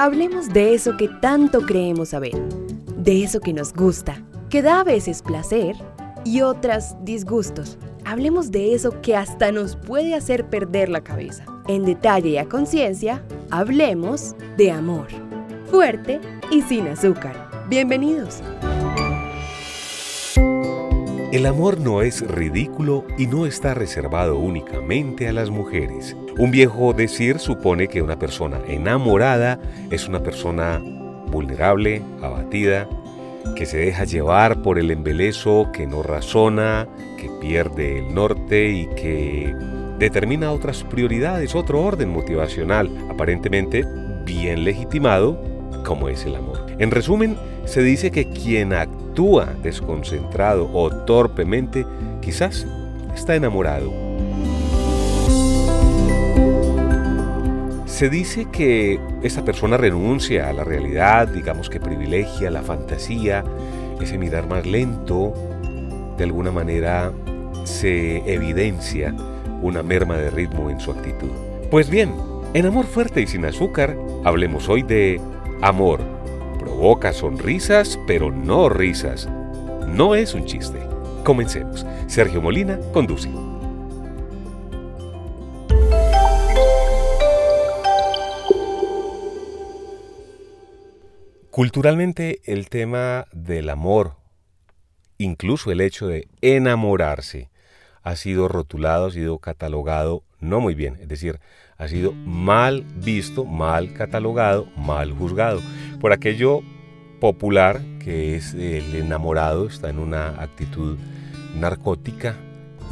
Hablemos de eso que tanto creemos saber, de eso que nos gusta, que da a veces placer y otras disgustos. Hablemos de eso que hasta nos puede hacer perder la cabeza. En detalle y a conciencia, hablemos de amor. Fuerte y sin azúcar. Bienvenidos. El amor no es ridículo y no está reservado únicamente a las mujeres. Un viejo decir supone que una persona enamorada es una persona vulnerable, abatida, que se deja llevar por el embeleso, que no razona, que pierde el norte y que determina otras prioridades, otro orden motivacional, aparentemente bien legitimado, como es el amor. En resumen, se dice que quien actúa desconcentrado o torpemente quizás está enamorado. Se dice que esa persona renuncia a la realidad, digamos que privilegia la fantasía, ese mirar más lento, de alguna manera se evidencia una merma de ritmo en su actitud. Pues bien, en Amor Fuerte y Sin Azúcar, hablemos hoy de amor. Provoca sonrisas, pero no risas. No es un chiste. Comencemos. Sergio Molina conduce. Culturalmente el tema del amor, incluso el hecho de enamorarse, ha sido rotulado, ha sido catalogado no muy bien, es decir, ha sido mal visto, mal catalogado, mal juzgado. Por aquello popular que es el enamorado, está en una actitud narcótica.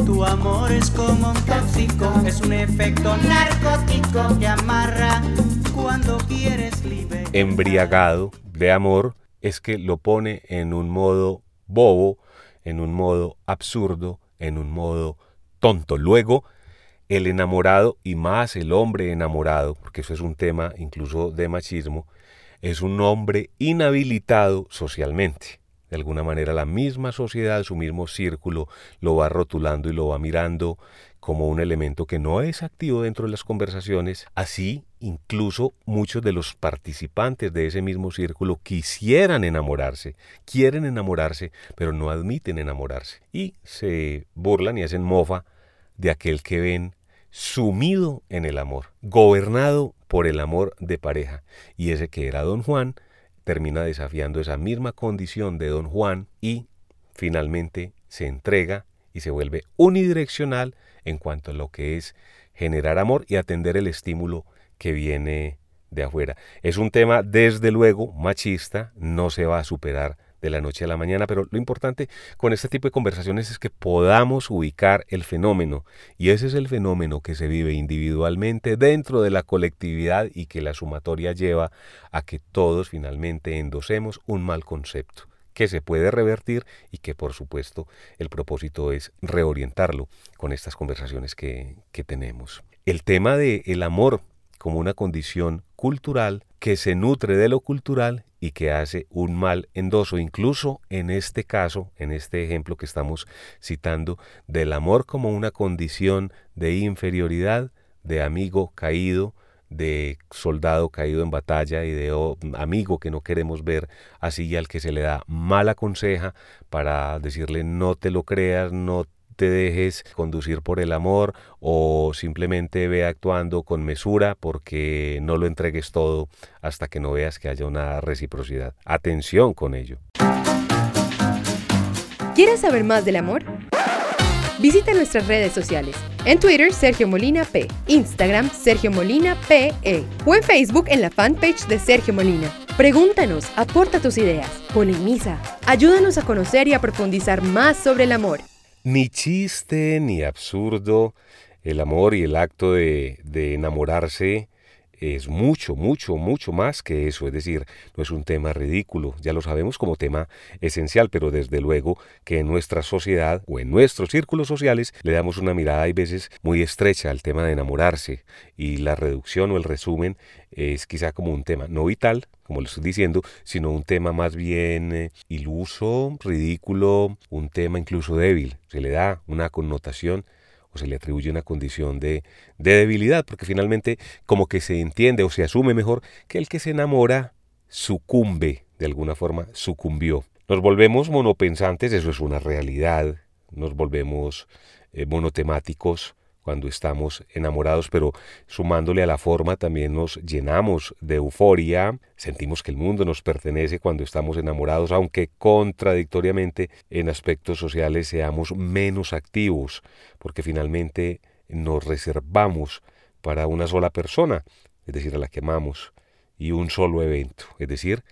Tu amor es como un tóxico, es un efecto narcótico que amarra cuando quieres libre. Embriagado de amor es que lo pone en un modo bobo, en un modo absurdo, en un modo tonto. Luego, el enamorado y más el hombre enamorado, porque eso es un tema incluso de machismo, es un hombre inhabilitado socialmente. De alguna manera la misma sociedad, su mismo círculo, lo va rotulando y lo va mirando como un elemento que no es activo dentro de las conversaciones. Así, incluso muchos de los participantes de ese mismo círculo quisieran enamorarse, quieren enamorarse, pero no admiten enamorarse. Y se burlan y hacen mofa de aquel que ven sumido en el amor, gobernado por el amor de pareja. Y ese que era don Juan termina desafiando esa misma condición de don Juan y finalmente se entrega y se vuelve unidireccional en cuanto a lo que es generar amor y atender el estímulo que viene de afuera. Es un tema desde luego machista, no se va a superar de la noche a la mañana, pero lo importante con este tipo de conversaciones es que podamos ubicar el fenómeno y ese es el fenómeno que se vive individualmente dentro de la colectividad y que la sumatoria lleva a que todos finalmente endosemos un mal concepto que se puede revertir y que por supuesto el propósito es reorientarlo con estas conversaciones que, que tenemos. El tema del el amor como una condición cultural que se nutre de lo cultural y que hace un mal endoso, incluso en este caso, en este ejemplo que estamos citando, del amor como una condición de inferioridad, de amigo caído, de soldado caído en batalla y de oh, amigo que no queremos ver así al que se le da mala conseja para decirle no te lo creas, no te dejes conducir por el amor o simplemente ve actuando con mesura porque no lo entregues todo hasta que no veas que haya una reciprocidad. Atención con ello. ¿Quieres saber más del amor? Visita nuestras redes sociales. En Twitter, Sergio Molina P. Instagram, Sergio Molina PE. O en Facebook, en la fanpage de Sergio Molina. Pregúntanos, aporta tus ideas, polemiza, ayúdanos a conocer y a profundizar más sobre el amor ni chiste ni absurdo. El amor y el acto de, de, enamorarse es mucho, mucho, mucho más que eso. Es decir, no es un tema ridículo, ya lo sabemos como tema esencial, pero desde luego que en nuestra sociedad o en nuestros círculos sociales le damos una mirada hay veces muy estrecha al tema de enamorarse y la reducción o el resumen es quizá como un tema no vital, como lo estoy diciendo, sino un tema más bien eh, iluso, ridículo, un tema incluso débil. Se le da una connotación o se le atribuye una condición de, de debilidad, porque finalmente como que se entiende o se asume mejor que el que se enamora sucumbe, de alguna forma sucumbió. Nos volvemos monopensantes, eso es una realidad, nos volvemos eh, monotemáticos, cuando estamos enamorados, pero sumándole a la forma también nos llenamos de euforia, sentimos que el mundo nos pertenece cuando estamos enamorados, aunque contradictoriamente en aspectos sociales seamos menos activos, porque finalmente nos reservamos para una sola persona, es decir, a la que amamos, y un solo evento, es decir,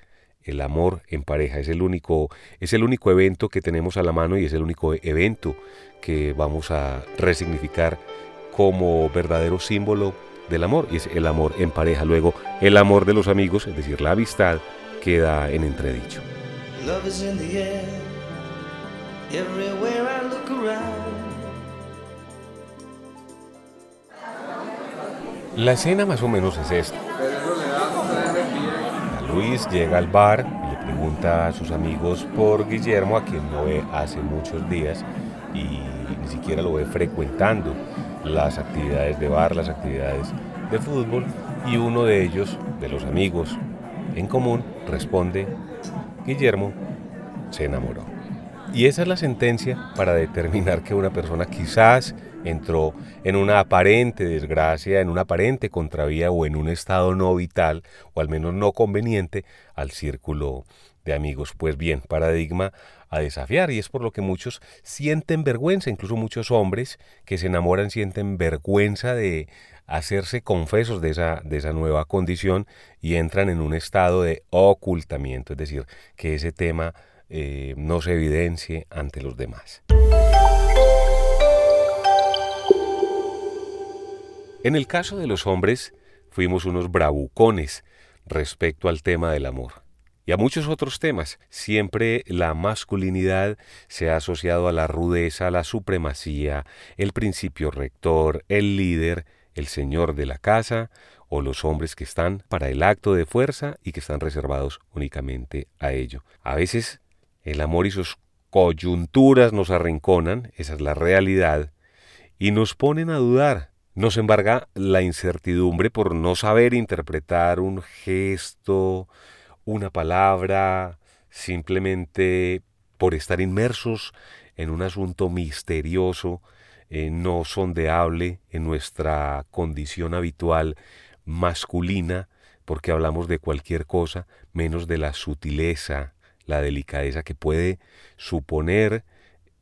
el amor en pareja. Es el único, es el único evento que tenemos a la mano y es el único evento que vamos a resignificar como verdadero símbolo del amor, y es el amor en pareja. Luego, el amor de los amigos, es decir, la amistad, queda en entredicho. La escena más o menos es esta. Luis llega al bar y le pregunta a sus amigos por Guillermo, a quien no ve hace muchos días y ni siquiera lo ve frecuentando las actividades de bar, las actividades de fútbol, y uno de ellos, de los amigos en común, responde, Guillermo se enamoró. Y esa es la sentencia para determinar que una persona quizás entró en una aparente desgracia, en una aparente contravía o en un estado no vital, o al menos no conveniente, al círculo de amigos. Pues bien, paradigma a desafiar y es por lo que muchos sienten vergüenza, incluso muchos hombres que se enamoran sienten vergüenza de hacerse confesos de esa, de esa nueva condición y entran en un estado de ocultamiento, es decir, que ese tema eh, no se evidencie ante los demás. En el caso de los hombres, fuimos unos bravucones respecto al tema del amor y a muchos otros temas. Siempre la masculinidad se ha asociado a la rudeza, a la supremacía, el principio rector, el líder, el señor de la casa o los hombres que están para el acto de fuerza y que están reservados únicamente a ello. A veces el amor y sus coyunturas nos arrinconan, esa es la realidad, y nos ponen a dudar. Nos embarga la incertidumbre por no saber interpretar un gesto, una palabra, simplemente por estar inmersos en un asunto misterioso, eh, no sondeable en nuestra condición habitual masculina, porque hablamos de cualquier cosa menos de la sutileza, la delicadeza que puede suponer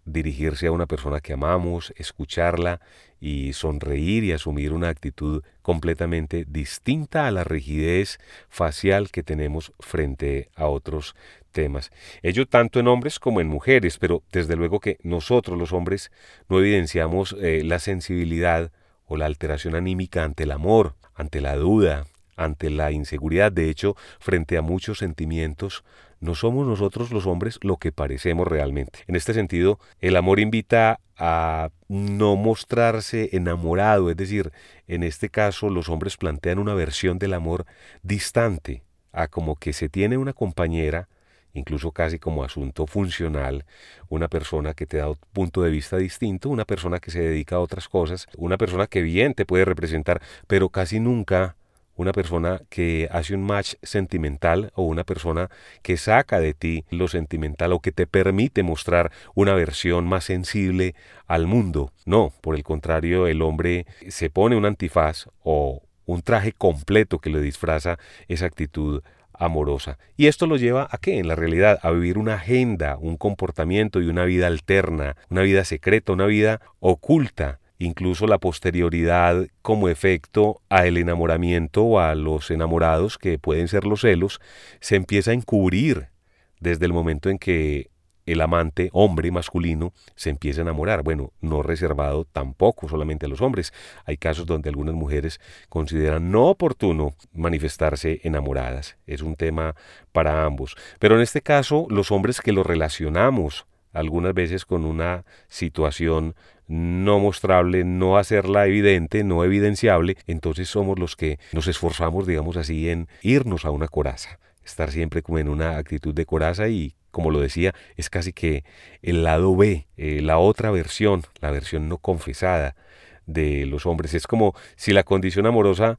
dirigirse a una persona que amamos, escucharla y sonreír y asumir una actitud completamente distinta a la rigidez facial que tenemos frente a otros temas. Ello tanto en hombres como en mujeres, pero desde luego que nosotros los hombres no evidenciamos eh, la sensibilidad o la alteración anímica ante el amor, ante la duda, ante la inseguridad. De hecho, frente a muchos sentimientos, no somos nosotros los hombres lo que parecemos realmente. En este sentido, el amor invita a no mostrarse enamorado, es decir, en este caso los hombres plantean una versión del amor distante, a como que se tiene una compañera, incluso casi como asunto funcional, una persona que te da un punto de vista distinto, una persona que se dedica a otras cosas, una persona que bien te puede representar, pero casi nunca una persona que hace un match sentimental o una persona que saca de ti lo sentimental o que te permite mostrar una versión más sensible al mundo. No, por el contrario, el hombre se pone un antifaz o un traje completo que le disfraza esa actitud amorosa. Y esto lo lleva a qué? En la realidad, a vivir una agenda, un comportamiento y una vida alterna, una vida secreta, una vida oculta incluso la posterioridad como efecto a el enamoramiento o a los enamorados, que pueden ser los celos, se empieza a encubrir desde el momento en que el amante, hombre masculino, se empieza a enamorar. Bueno, no reservado tampoco solamente a los hombres. Hay casos donde algunas mujeres consideran no oportuno manifestarse enamoradas. Es un tema para ambos. Pero en este caso, los hombres que lo relacionamos algunas veces con una situación no mostrable, no hacerla evidente, no evidenciable, entonces somos los que nos esforzamos, digamos así, en irnos a una coraza, estar siempre como en una actitud de coraza y, como lo decía, es casi que el lado B, eh, la otra versión, la versión no confesada, de los hombres. Es como si la condición amorosa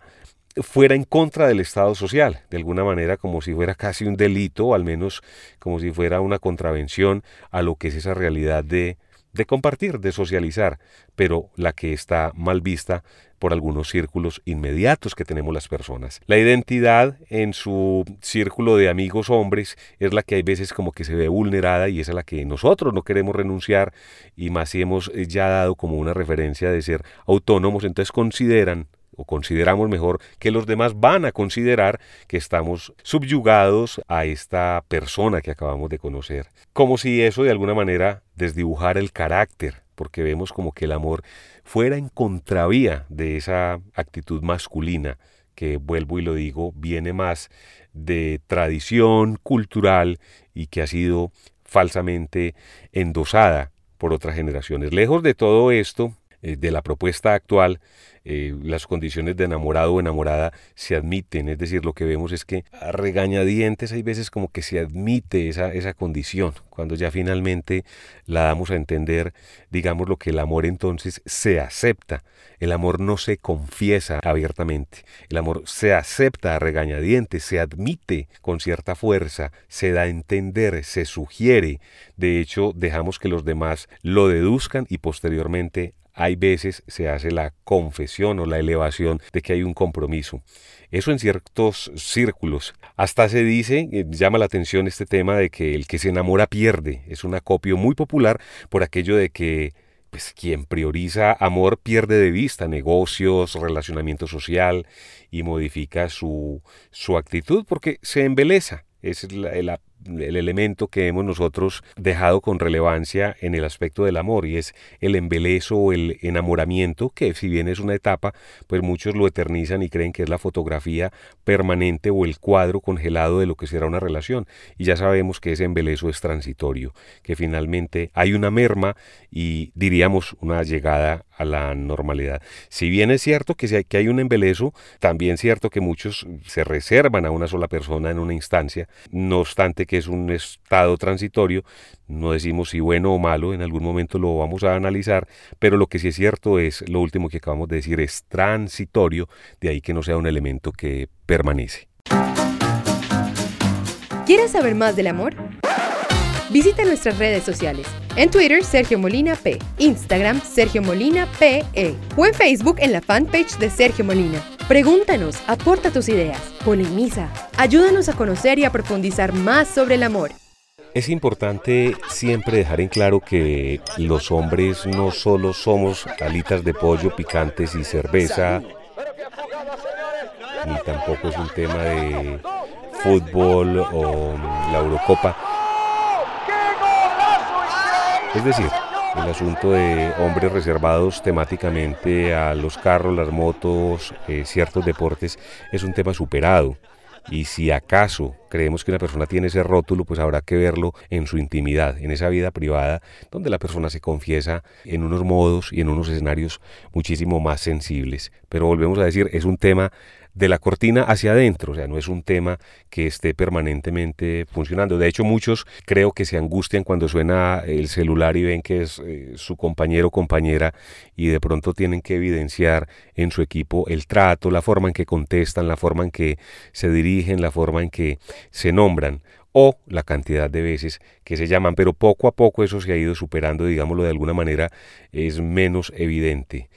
fuera en contra del Estado social, de alguna manera como si fuera casi un delito, o al menos como si fuera una contravención a lo que es esa realidad de, de compartir, de socializar, pero la que está mal vista por algunos círculos inmediatos que tenemos las personas. La identidad en su círculo de amigos hombres es la que hay veces como que se ve vulnerada y es a la que nosotros no queremos renunciar y más si hemos eh, ya dado como una referencia de ser autónomos, entonces consideran o consideramos mejor que los demás van a considerar que estamos subyugados a esta persona que acabamos de conocer. Como si eso de alguna manera desdibujara el carácter, porque vemos como que el amor fuera en contravía de esa actitud masculina que vuelvo y lo digo, viene más de tradición cultural y que ha sido falsamente endosada por otras generaciones. Lejos de todo esto, eh, de la propuesta actual, eh, las condiciones de enamorado o enamorada se admiten, es decir, lo que vemos es que a regañadientes hay veces como que se admite esa, esa condición, cuando ya finalmente la damos a entender, digamos lo que el amor entonces se acepta, el amor no se confiesa abiertamente, el amor se acepta a regañadientes, se admite con cierta fuerza, se da a entender, se sugiere, de hecho dejamos que los demás lo deduzcan y posteriormente hay veces se hace la confesión o la elevación de que hay un compromiso. Eso en ciertos círculos. Hasta se dice, eh, llama la atención este tema de que el que se enamora pierde. Es un acopio muy popular por aquello de que pues quien prioriza amor pierde de vista negocios, relacionamiento social y modifica su, su actitud porque se embeleza. Es la, la el elemento que hemos nosotros dejado con relevancia en el aspecto del amor y es el embelezo o el enamoramiento, que si bien es una etapa, pues muchos lo eternizan y creen que es la fotografía permanente o el cuadro congelado de lo que será una relación. Y ya sabemos que ese embelezo es transitorio, que finalmente hay una merma y diríamos una llegada a la normalidad. Si bien es cierto que, hay, que hay un embelezo, también es cierto que muchos se reservan a una sola persona en una instancia, no obstante que es un estado transitorio, no decimos si bueno o malo, en algún momento lo vamos a analizar, pero lo que sí es cierto es, lo último que acabamos de decir, es transitorio, de ahí que no sea un elemento que permanece. ¿Quieres saber más del amor? Visita nuestras redes sociales. En Twitter, Sergio Molina P. Instagram, Sergio Molina PE. O en Facebook, en la fanpage de Sergio Molina. Pregúntanos, aporta tus ideas, polemiza, ayúdanos a conocer y a profundizar más sobre el amor. Es importante siempre dejar en claro que los hombres no solo somos alitas de pollo picantes y cerveza, ni tampoco es un tema de fútbol o la Eurocopa es decir, el asunto de hombres reservados temáticamente a los carros, las motos, eh, ciertos deportes, es un tema superado. Y si acaso creemos que una persona tiene ese rótulo, pues habrá que verlo en su intimidad, en esa vida privada, donde la persona se confiesa en unos modos y en unos escenarios muchísimo más sensibles. Pero volvemos a decir, es un tema de la cortina hacia adentro, o sea, no es un tema que esté permanentemente funcionando. De hecho, muchos creo que se angustian cuando suena el celular y ven que es eh, su compañero o compañera y de pronto tienen que evidenciar en su equipo el trato, la forma en que contestan, la forma en que se dirigen, la forma en que se nombran o la cantidad de veces que se llaman, pero poco a poco eso se ha ido superando, digámoslo de alguna manera, es menos evidente.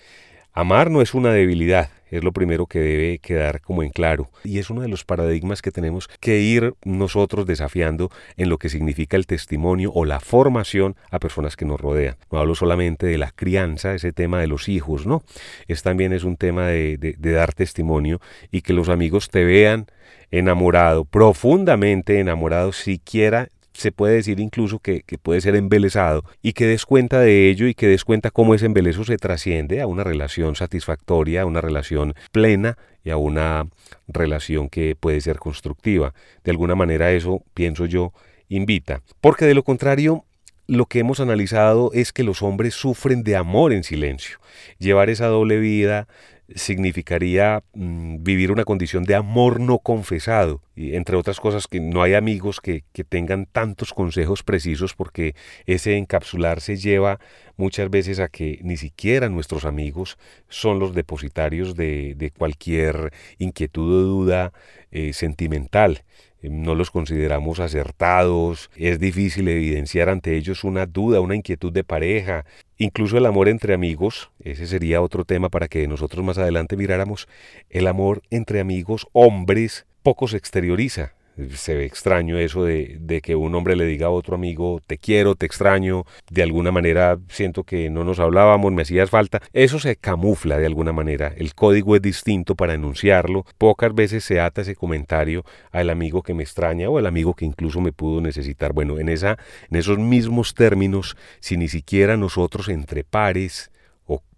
Amar no es una debilidad, es lo primero que debe quedar como en claro. Y es uno de los paradigmas que tenemos que ir nosotros desafiando en lo que significa el testimonio o la formación a personas que nos rodean. No hablo solamente de la crianza, ese tema de los hijos, no. Es también es un tema de, de dar testimonio y que los amigos te vean enamorado, profundamente enamorado, siquiera se puede decir incluso que, puede ser embelesado y que des cuenta de ello y que des cuenta cómo ese embeleso se trasciende a una relación satisfactoria, a una relación plena y a una relación que puede ser constructiva. De alguna manera eso, pienso yo, invita. Porque de lo contrario, lo que hemos analizado es que los hombres sufren de amor en silencio. Llevar esa doble vida significaría mm, vivir una condición de amor no confesado. Y entre otras cosas que no hay amigos que, que, tengan tantos consejos precisos porque ese encapsularse lleva muchas veces a que ni siquiera nuestros amigos son los depositarios de, de cualquier inquietud o duda eh, sentimental no los consideramos acertados, es difícil evidenciar ante ellos una duda, una inquietud de pareja, incluso el amor entre amigos, ese sería otro tema para que nosotros más adelante miráramos, el amor entre amigos hombres poco se exterioriza, se ve extraño eso de, de, que un hombre le diga a otro amigo, te quiero, te extraño, de alguna manera siento que no nos hablábamos, me hacías falta. Eso se camufla de alguna manera, el código es distinto para enunciarlo, pocas veces se ata ese comentario al amigo que me extraña o al amigo que incluso me pudo necesitar. Bueno, en, esa, en esos mismos términos, si ni siquiera nosotros entre pares,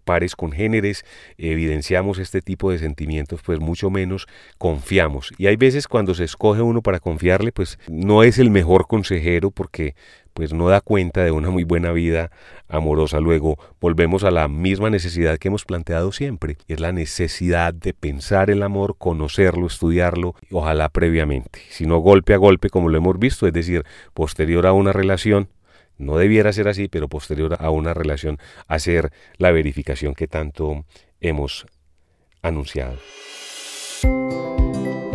pares congéneres evidenciamos este tipo de sentimientos, pues mucho menos confiamos. Y hay veces cuando se escoge uno para confiarle, pues no es el mejor consejero porque pues no da cuenta de una muy buena vida amorosa. Luego volvemos a la misma necesidad que hemos planteado siempre, es la necesidad de pensar el amor, conocerlo, estudiarlo, ojalá previamente, si no golpe a golpe como lo hemos visto, es decir, posterior a una relación, no debiera ser así, pero posterior a una relación, hacer la verificación que tanto hemos anunciado.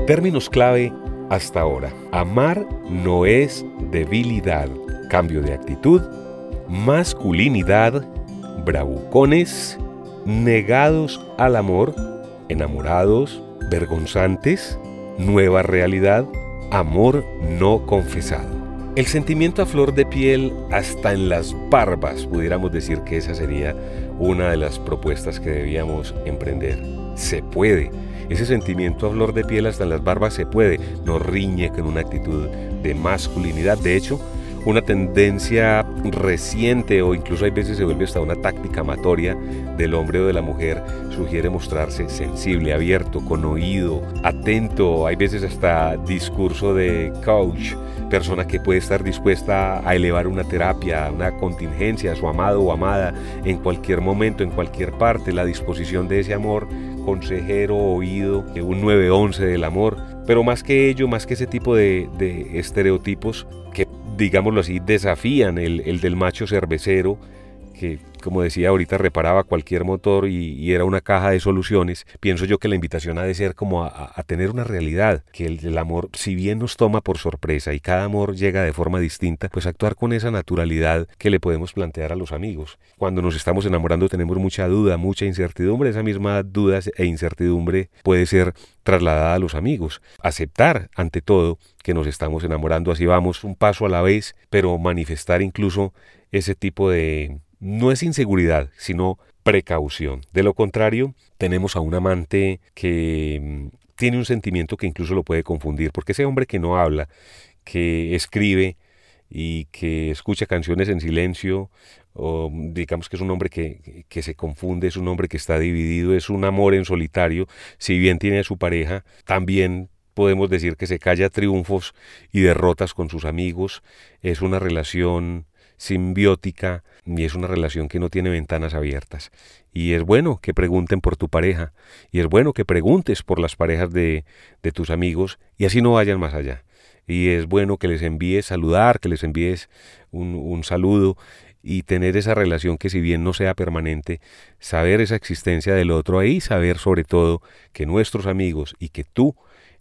Términos clave hasta ahora. Amar no es debilidad, cambio de actitud, masculinidad, bravucones, negados al amor, enamorados, vergonzantes, nueva realidad, amor no confesado. El sentimiento a flor de piel hasta en las barbas, pudiéramos decir que esa sería una de las propuestas que debíamos emprender. Se puede. Ese sentimiento a flor de piel hasta en las barbas se puede. No riñe con una actitud de masculinidad. De hecho, una tendencia reciente o incluso hay veces se vuelve hasta una táctica amatoria del hombre o de la mujer, sugiere mostrarse sensible, abierto, con oído, atento, hay veces hasta discurso de coach, persona que puede estar dispuesta a elevar una terapia, una contingencia a su amado o amada en cualquier momento, en cualquier parte, la disposición de ese amor, consejero, oído, un 911 del amor, pero más que ello, más que ese tipo de, de estereotipos que digámoslo así, desafían el, el del macho cervecero, que como decía ahorita reparaba cualquier motor y, era una caja de soluciones, pienso yo que la invitación ha de ser como a, tener una realidad, que el, amor, si bien nos toma por sorpresa y cada amor llega de forma distinta, pues actuar con esa naturalidad que le podemos plantear a los amigos. Cuando nos estamos enamorando tenemos mucha duda, mucha incertidumbre, esa misma duda e incertidumbre puede ser trasladada a los amigos. Aceptar, ante todo, que nos estamos enamorando, así vamos un paso a la vez, pero manifestar incluso ese tipo de no es inseguridad, sino precaución. De lo contrario, tenemos a un amante que mm, tiene un sentimiento que incluso lo puede confundir, porque ese hombre que no habla, que escribe y que escucha canciones en silencio, o digamos que es un hombre que, que, se confunde, es un hombre que está dividido, es un amor en solitario, si bien tiene a su pareja, también podemos decir que se calla triunfos y derrotas con sus amigos, es una relación simbiótica y es una relación que no tiene ventanas abiertas. Y es bueno que pregunten por tu pareja y es bueno que preguntes por las parejas de, de tus amigos y así no vayan más allá. Y es bueno que les envíes saludar, que les envíes un, un saludo y tener esa relación que si bien no sea permanente, saber esa existencia del otro ahí, saber sobre todo que nuestros amigos y que tú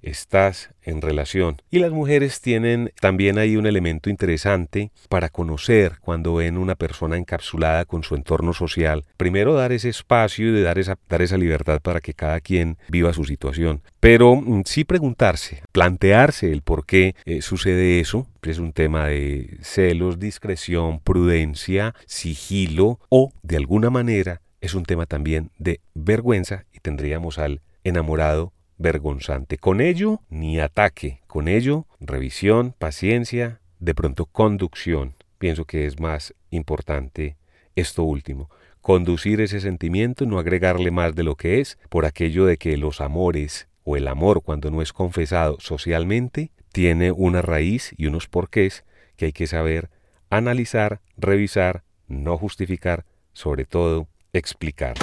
estás en relación. Y las mujeres tienen también ahí un elemento interesante para conocer cuando ven una persona encapsulada con su entorno social. Primero dar ese espacio y dar esa, dar esa libertad para que cada quien viva su situación. Pero mm, sí preguntarse, plantearse el por qué eh, sucede eso. Es un tema de celos, discreción, prudencia, sigilo o de alguna manera es un tema también de vergüenza y tendríamos al enamorado vergonzante. Con ello, ni ataque. Con ello, revisión, paciencia, de pronto conducción. Pienso que es más importante esto último. Conducir ese sentimiento, no agregarle más de lo que es, por aquello de que los amores o el amor cuando no es confesado socialmente, tiene una raíz y unos porqués que hay que saber analizar, revisar, no justificar, sobre todo explicar.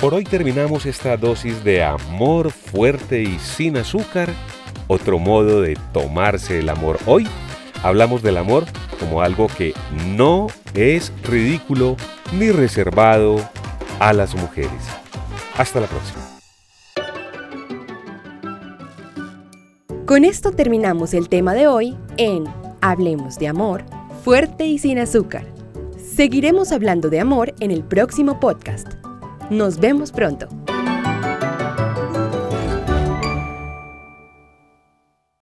Por hoy terminamos esta dosis de amor fuerte y sin azúcar, otro modo de tomarse el amor. Hoy hablamos del amor como algo que no es ridículo ni reservado a las mujeres. Hasta la próxima. Con esto terminamos el tema de hoy en Hablemos de amor, fuerte y sin azúcar. Seguiremos hablando de amor en el próximo podcast. Nos vemos pronto.